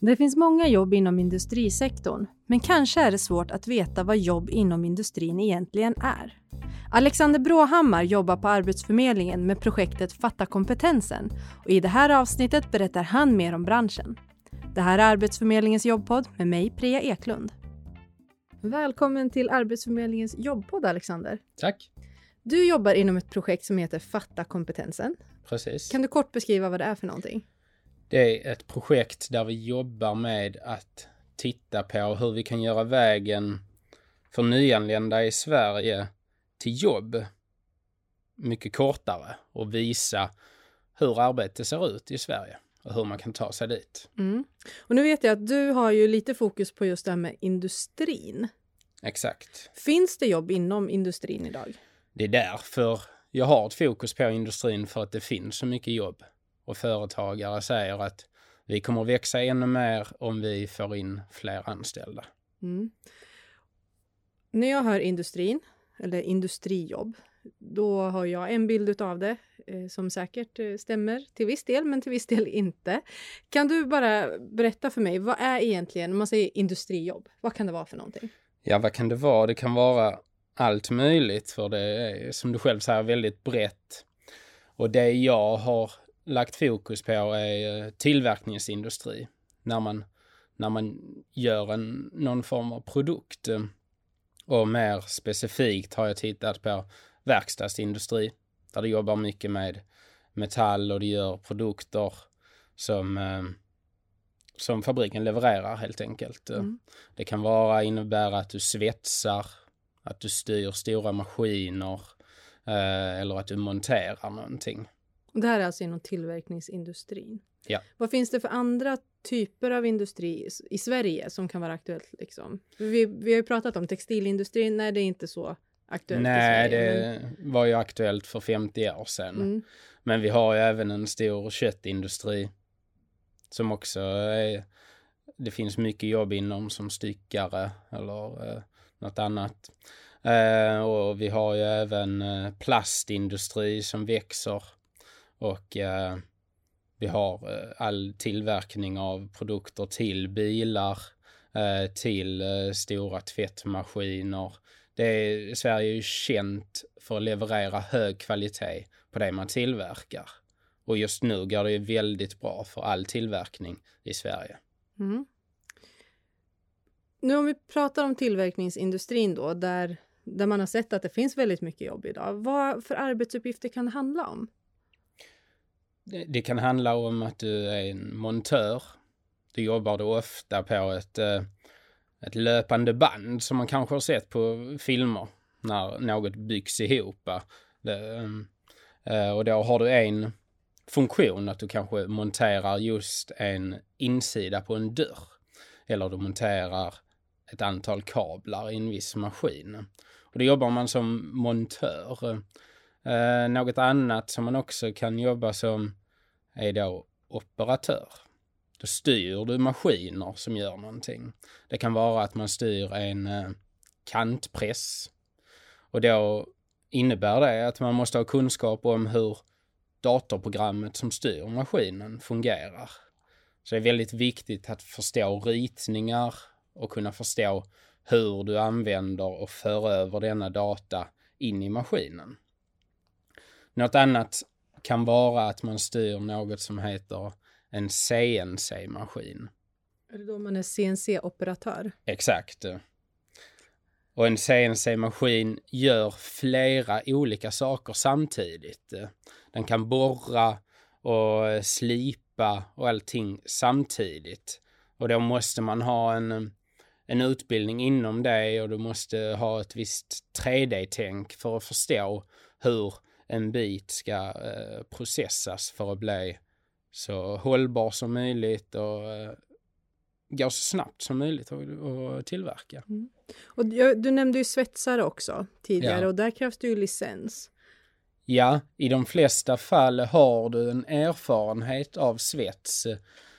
Det finns många jobb inom industrisektorn, men kanske är det svårt att veta vad jobb inom industrin egentligen är. Alexander Bråhammar jobbar på Arbetsförmedlingen med projektet Fatta kompetensen och i det här avsnittet berättar han mer om branschen. Det här är Arbetsförmedlingens jobbpodd med mig, Priya Eklund. Välkommen till Arbetsförmedlingens jobbpodd, Alexander. Tack. Du jobbar inom ett projekt som heter Fatta kompetensen. Precis. Kan du kort beskriva vad det är för någonting? Det är ett projekt där vi jobbar med att titta på hur vi kan göra vägen för nyanlända i Sverige till jobb mycket kortare och visa hur arbetet ser ut i Sverige och hur man kan ta sig dit. Mm. Och nu vet jag att du har ju lite fokus på just det här med industrin. Exakt. Finns det jobb inom industrin idag? Det är därför jag har ett fokus på industrin för att det finns så mycket jobb. Och företagare säger att vi kommer att växa ännu mer om vi får in fler anställda. Mm. När jag hör industrin, eller industrijobb, då har jag en bild av det eh, som säkert eh, stämmer till viss del, men till viss del inte. Kan du bara berätta för mig, vad är egentligen, om man säger industrijobb, vad kan det vara för någonting? Ja, vad kan det vara? Det kan vara allt möjligt, för det är som du själv säger väldigt brett. Och det jag har lagt fokus på är eh, tillverkningsindustri. När man, när man gör en, någon form av produkt. Och mer specifikt har jag tittat på verkstadsindustri. Där det jobbar mycket med metall och det gör produkter som, eh, som fabriken levererar helt enkelt. Mm. Det kan vara innebära att du svetsar, att du styr stora maskiner eh, eller att du monterar någonting. Det här är alltså inom tillverkningsindustrin. Ja. Vad finns det för andra typer av industri i Sverige som kan vara aktuellt? Liksom? Vi, vi har ju pratat om textilindustrin. Nej, det är inte så aktuellt Nej, i Sverige, det men... var ju aktuellt för 50 år sedan. Mm. Men vi har ju även en stor köttindustri som också är, det finns mycket jobb inom som styckare eller eh, något annat. Eh, och vi har ju även eh, plastindustri som växer och eh, vi har eh, all tillverkning av produkter till bilar, eh, till eh, stora tvättmaskiner. Det är, Sverige är ju känt för att leverera hög kvalitet på det man tillverkar. Och just nu går det ju väldigt bra för all tillverkning i Sverige. Mm. Nu om vi pratar om tillverkningsindustrin då, där, där man har sett att det finns väldigt mycket jobb idag. Vad för arbetsuppgifter kan det handla om? Det kan handla om att du är en montör. Du jobbar då ofta på ett, eh, ett löpande band som man kanske har sett på filmer när något byggs ihop. Det, eh, eh, och då har du en funktion att du kanske monterar just en insida på en dörr. Eller du monterar ett antal kablar i en viss maskin. Och då jobbar man som montör. Eh, något annat som man också kan jobba som är då operatör. Då styr du maskiner som gör någonting. Det kan vara att man styr en eh, kantpress. Och då innebär det att man måste ha kunskap om hur datorprogrammet som styr maskinen fungerar. Så det är väldigt viktigt att förstå ritningar och kunna förstå hur du använder och för över denna data in i maskinen. Något annat kan vara att man styr något som heter en CNC-maskin. Är det då man är CNC-operatör? Exakt. Och en CNC-maskin gör flera olika saker samtidigt. Den kan borra och slipa och allting samtidigt. Och då måste man ha en, en utbildning inom det och du måste ha ett visst 3D-tänk för att förstå hur en bit ska eh, processas för att bli så hållbar som möjligt och eh, gå så snabbt som möjligt att tillverka. Mm. Och du nämnde ju svetsare också tidigare ja. och där krävs det ju licens. Ja, i de flesta fall har du en erfarenhet av svets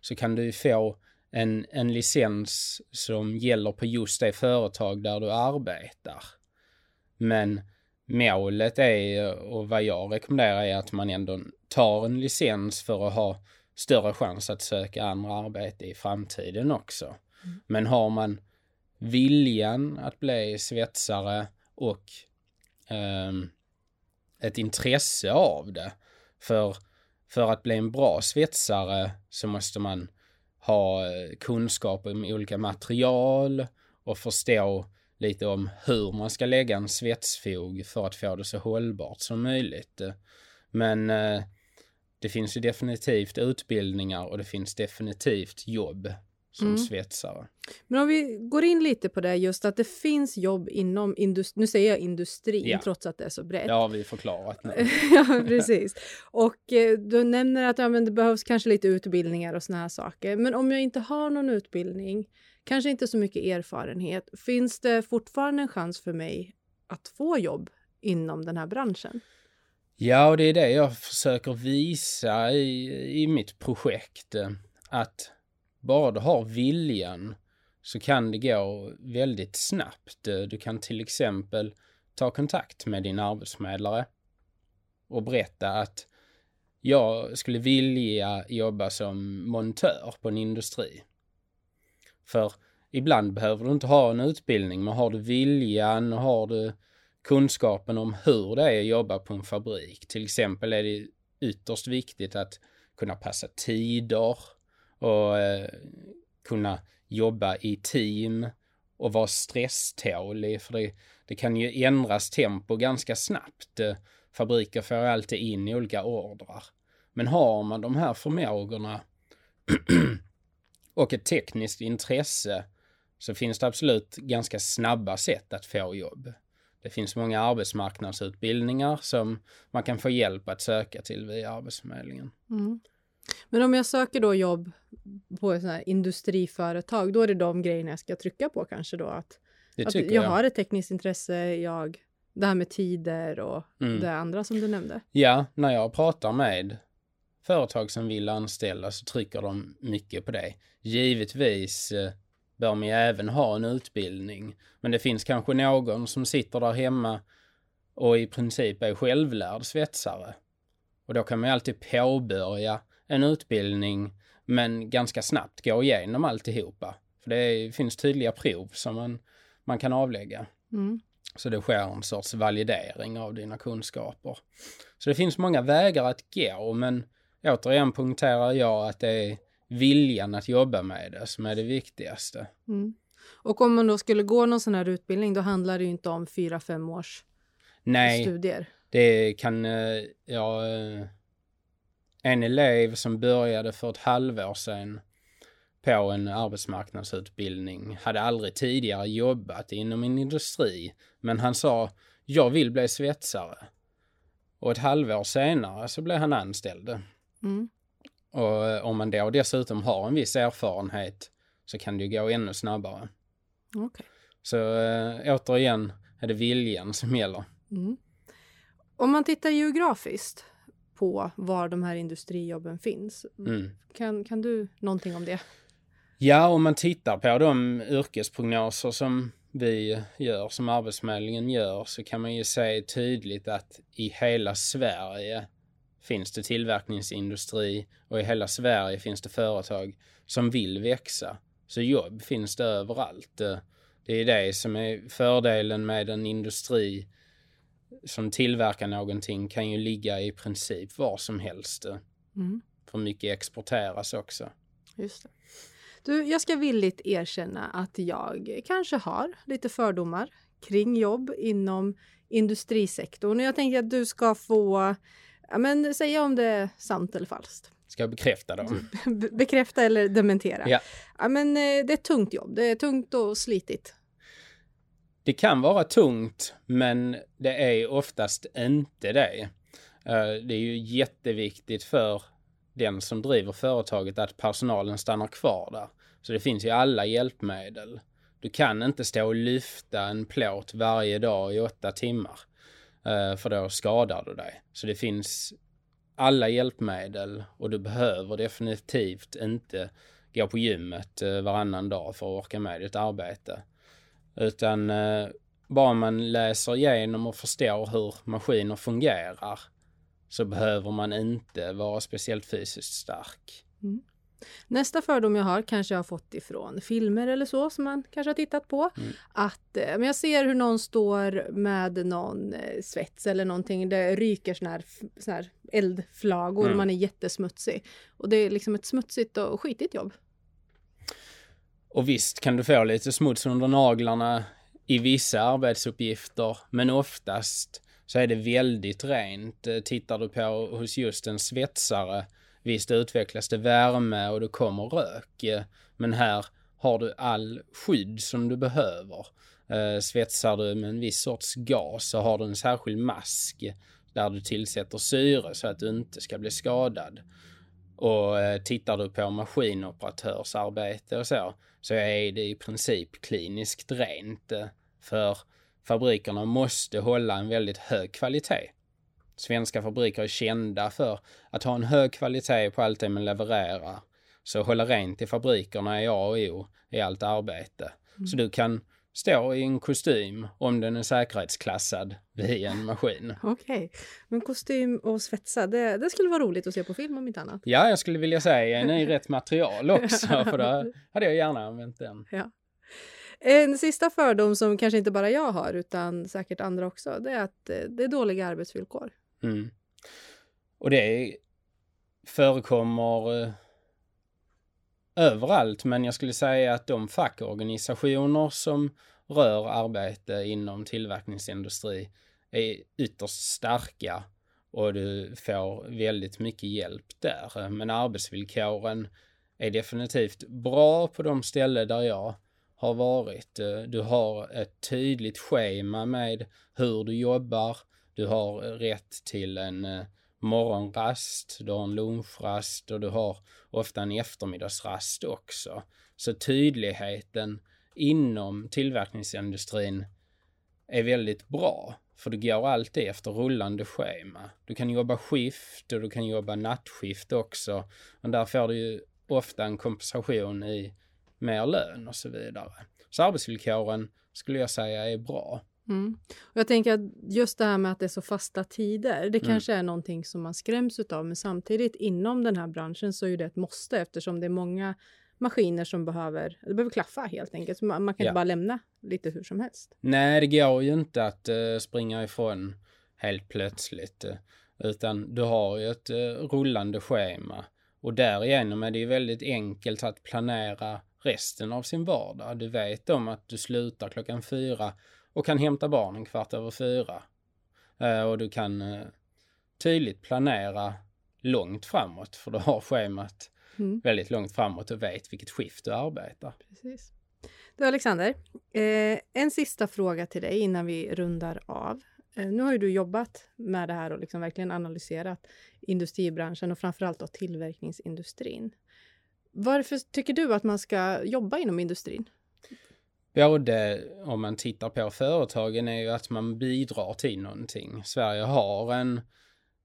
så kan du få en, en licens som gäller på just det företag där du arbetar. Men målet är, och vad jag rekommenderar är att man ändå tar en licens för att ha större chans att söka andra arbete i framtiden också. Mm. Men har man viljan att bli svetsare och eh, ett intresse av det. För, för att bli en bra svetsare så måste man ha eh, kunskap om olika material och förstå lite om hur man ska lägga en svetsfog för att få det så hållbart som möjligt. Men eh, det finns ju definitivt utbildningar och det finns definitivt jobb som mm. svetsare. Men om vi går in lite på det just att det finns jobb inom industrin, nu säger jag industrin ja. trots att det är så brett. Det har vi förklarat nu. ja, precis. Och eh, du nämner att ja, det behövs kanske lite utbildningar och såna här saker. Men om jag inte har någon utbildning, kanske inte så mycket erfarenhet, finns det fortfarande en chans för mig att få jobb inom den här branschen? Ja, och det är det jag försöker visa i, i mitt projekt. Eh, att bara du har viljan så kan det gå väldigt snabbt. Eh, du kan till exempel ta kontakt med din arbetsförmedlare och berätta att jag skulle vilja jobba som montör på en industri. För ibland behöver du inte ha en utbildning, men har du viljan och har du kunskapen om hur det är att jobba på en fabrik. Till exempel är det ytterst viktigt att kunna passa tider, och eh, kunna jobba i team och vara stresstålig för det, det kan ju ändras tempo ganska snabbt. Eh, fabriker får alltid in i olika ordrar. Men har man de här förmågorna och ett tekniskt intresse så finns det absolut ganska snabba sätt att få jobb. Det finns många arbetsmarknadsutbildningar som man kan få hjälp att söka till via Arbetsförmedlingen. Mm. Men om jag söker då jobb på ett sånt industriföretag, då är det de grejerna jag ska trycka på kanske då? Att, att jag, jag, har ett tekniskt intresse, jag, det här med tider och mm. det andra som du nämnde. Ja, när jag pratar med företag som vill anställa så trycker de mycket på det. Givetvis eh, bör man ju även ha en utbildning, men det finns kanske någon som sitter där hemma och i princip är självlärd svetsare. Och då kan man ju alltid påbörja en utbildning men ganska snabbt gå igenom alltihopa. För det finns tydliga prov som man, man kan avlägga. Mm. Så det sker en sorts validering av dina kunskaper. Så det finns många vägar att gå, men återigen punkterar jag att det är viljan att jobba med det som är det viktigaste. Mm. Och om man då skulle gå någon sån här utbildning, då handlar det ju inte om fyra, fem års Nej, studier. det kan, eh, ja, eh, en elev som började för ett halvår sedan på en arbetsmarknadsutbildning hade aldrig tidigare jobbat inom en industri, men han sa jag vill bli svetsare. Och ett halvår senare så blev han anställd. Mm. Och eh, om man då dessutom har en viss erfarenhet så kan det ju gå ännu snabbare. Okay. Så äh, återigen är det viljan som gäller. Mm. Om man tittar geografiskt, på var de här industrijobben finns. Mm. Kan, kan du någonting om det? Ja, om man tittar på de yrkesprognoser som vi gör, som Arbetsförmedlingen gör, så kan man ju se tydligt att i hela Sverige finns det tillverkningsindustri och i hela Sverige finns det företag som vill växa. Så jobb finns det överallt. Det är det som är fördelen med en industri som tillverkar någonting kan ju ligga i princip var som helst. Mm. För mycket exporteras också. Just det. Du, jag ska villigt erkänna att jag kanske har lite fördomar kring jobb inom industrisektorn. Och jag tänker att du ska få ja, men, säga om det är sant eller falskt. Ska jag bekräfta dem? bekräfta eller dementera. Ja. Ja, men, eh, det är ett tungt jobb. Det är tungt och slitigt. Det kan vara tungt, men det är oftast inte det. Eh, det är ju jätteviktigt för den som driver företaget att personalen stannar kvar där. Så det finns ju alla hjälpmedel. Du kan inte stå och lyfta en plåt varje dag i åtta timmar. Eh, för då skadar du dig. Så det finns alla hjälpmedel och du behöver definitivt inte gå på gymmet eh, varannan dag för att orka med ditt arbete. Utan eh, bara man läser igenom och förstår hur maskiner fungerar så behöver man inte vara speciellt fysiskt stark. Mm. Nästa fördom jag har kanske jag har fått ifrån filmer eller så som man kanske har tittat på. Mm. Att eh, men jag ser hur någon står med någon eh, svets eller någonting. Det ryker såna här, såna här eldflagor mm. man är jättesmutsig. Och det är liksom ett smutsigt och skitigt jobb. Och visst kan du få lite smuts under naglarna i vissa arbetsuppgifter, men oftast så är det väldigt rent. Eh, tittar du på hos just en svetsare Visst utvecklas det värme och det kommer rök, eh, men här har du all skydd som du behöver. Eh, svetsar du med en viss sorts gas så har du en särskild mask där du tillsätter syre så att du inte ska bli skadad. Och eh, tittar du på maskinoperatörsarbete och så, så är det i princip kliniskt rent. Eh, för fabrikerna måste hålla en väldigt hög kvalitet. Svenska fabriker är kända för att ha en hög kvalitet på allt det man levererar. Så hålla rent i fabrikerna är A och O i allt arbete. Mm. Så du kan stå i en kostym om den är säkerhetsklassad vid en maskin. Okej, okay. men kostym och svetsa, det, det, skulle vara roligt att se på film om inte annat. Ja, jag skulle vilja säga en i rätt material också, för då hade jag gärna använt den. Ja. En sista fördom som kanske inte bara jag har, utan säkert andra också, det är att eh, det är dåliga arbetsvillkor. Mm. Och det förekommer eh, överallt, men jag skulle säga att de fackorganisationer som rör arbete inom tillverkningsindustri är ytterst starka och du får väldigt mycket hjälp där. Men arbetsvillkoren är definitivt bra på de ställen där jag har varit. Eh, du har ett tydligt schema med hur du jobbar, du har eh, rätt till en eh, morgonrast, du har en lunchrast och du har ofta en eftermiddagsrast också. Så tydligheten inom tillverkningsindustrin är väldigt bra. För du går alltid efter rullande schema. Du kan jobba skift och du kan jobba nattskift också. Och där får du ju ofta en kompensation i mer lön och så vidare. Så arbetsvillkoren skulle jag säga är bra. Mm. Och jag tänker att just det här med att det är så fasta tider, det mm. kanske är någonting som man skräms av, men samtidigt inom den här branschen så är det ett måste eftersom det är många maskiner som behöver, det behöver klaffa helt enkelt. Man, man kan ja. inte bara lämna lite hur som helst. Nej, det går ju inte att uh, springa ifrån helt plötsligt, uh, utan du har ju ett uh, rullande schema och därigenom är det ju väldigt enkelt att planera resten av sin vardag. Du vet om att du slutar klockan fyra och kan hämta barnen kvart över fyra. Eh, och du kan eh, tydligt planera långt framåt för du har schemat mm. väldigt långt framåt och vet vilket skift du arbetar. Precis. Du Alexander, eh, en sista fråga till dig innan vi rundar av. Eh, nu har ju du jobbat med det här och liksom verkligen analyserat industribranschen och framförallt då tillverkningsindustrin. Varför tycker du att man ska jobba inom industrin? Både om man tittar på företagen är ju att man bidrar till någonting. Sverige har en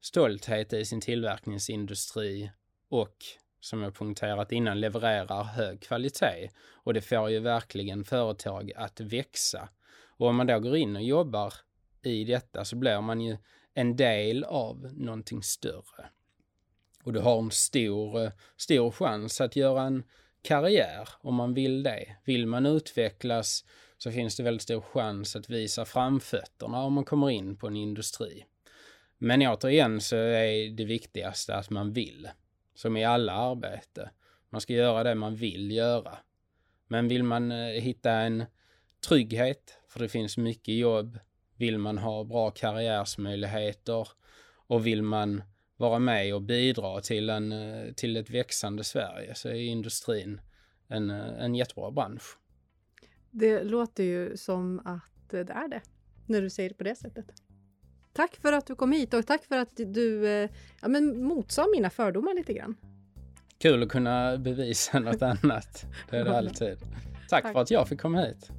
stolthet i sin tillverkningsindustri och som jag punkterat innan levererar hög kvalitet och det får ju verkligen företag att växa. Och om man då går in och jobbar i detta så blir man ju en del av någonting större. Och du har en stor, eh, stor chans att göra en karriär om man vill det. Vill man utvecklas så finns det väldigt stor chans att visa framfötterna om man kommer in på en industri. Men återigen så är det viktigaste att man vill. Som i alla arbete. Man ska göra det man vill göra. Men vill man eh, hitta en trygghet, för det finns mycket jobb, vill man ha bra karriärsmöjligheter och vill man vara med och bidra till, en, eh, till ett växande Sverige så är industrin en, eh, en jättebra bransch. Det låter ju som att det är det, när du säger det på det sättet. Tack för att du kom hit och tack för att du eh, ja, men motsade mina fördomar lite grann. Kul att kunna bevisa något annat. Det är det alltid. Tack, tack för att jag fick komma hit.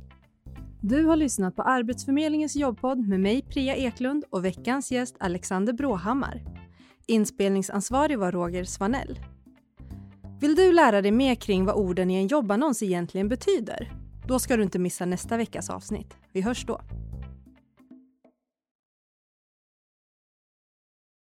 Du har lyssnat på Arbetsförmedlingens jobbpodd med mig Priya Eklund och veckans gäst Alexander Bråhammar. Inspelningsansvarig var Roger Svanell. Vill du lära dig mer kring vad orden i en jobbannons egentligen betyder? Då ska du inte missa nästa veckas avsnitt. Vi hörs då.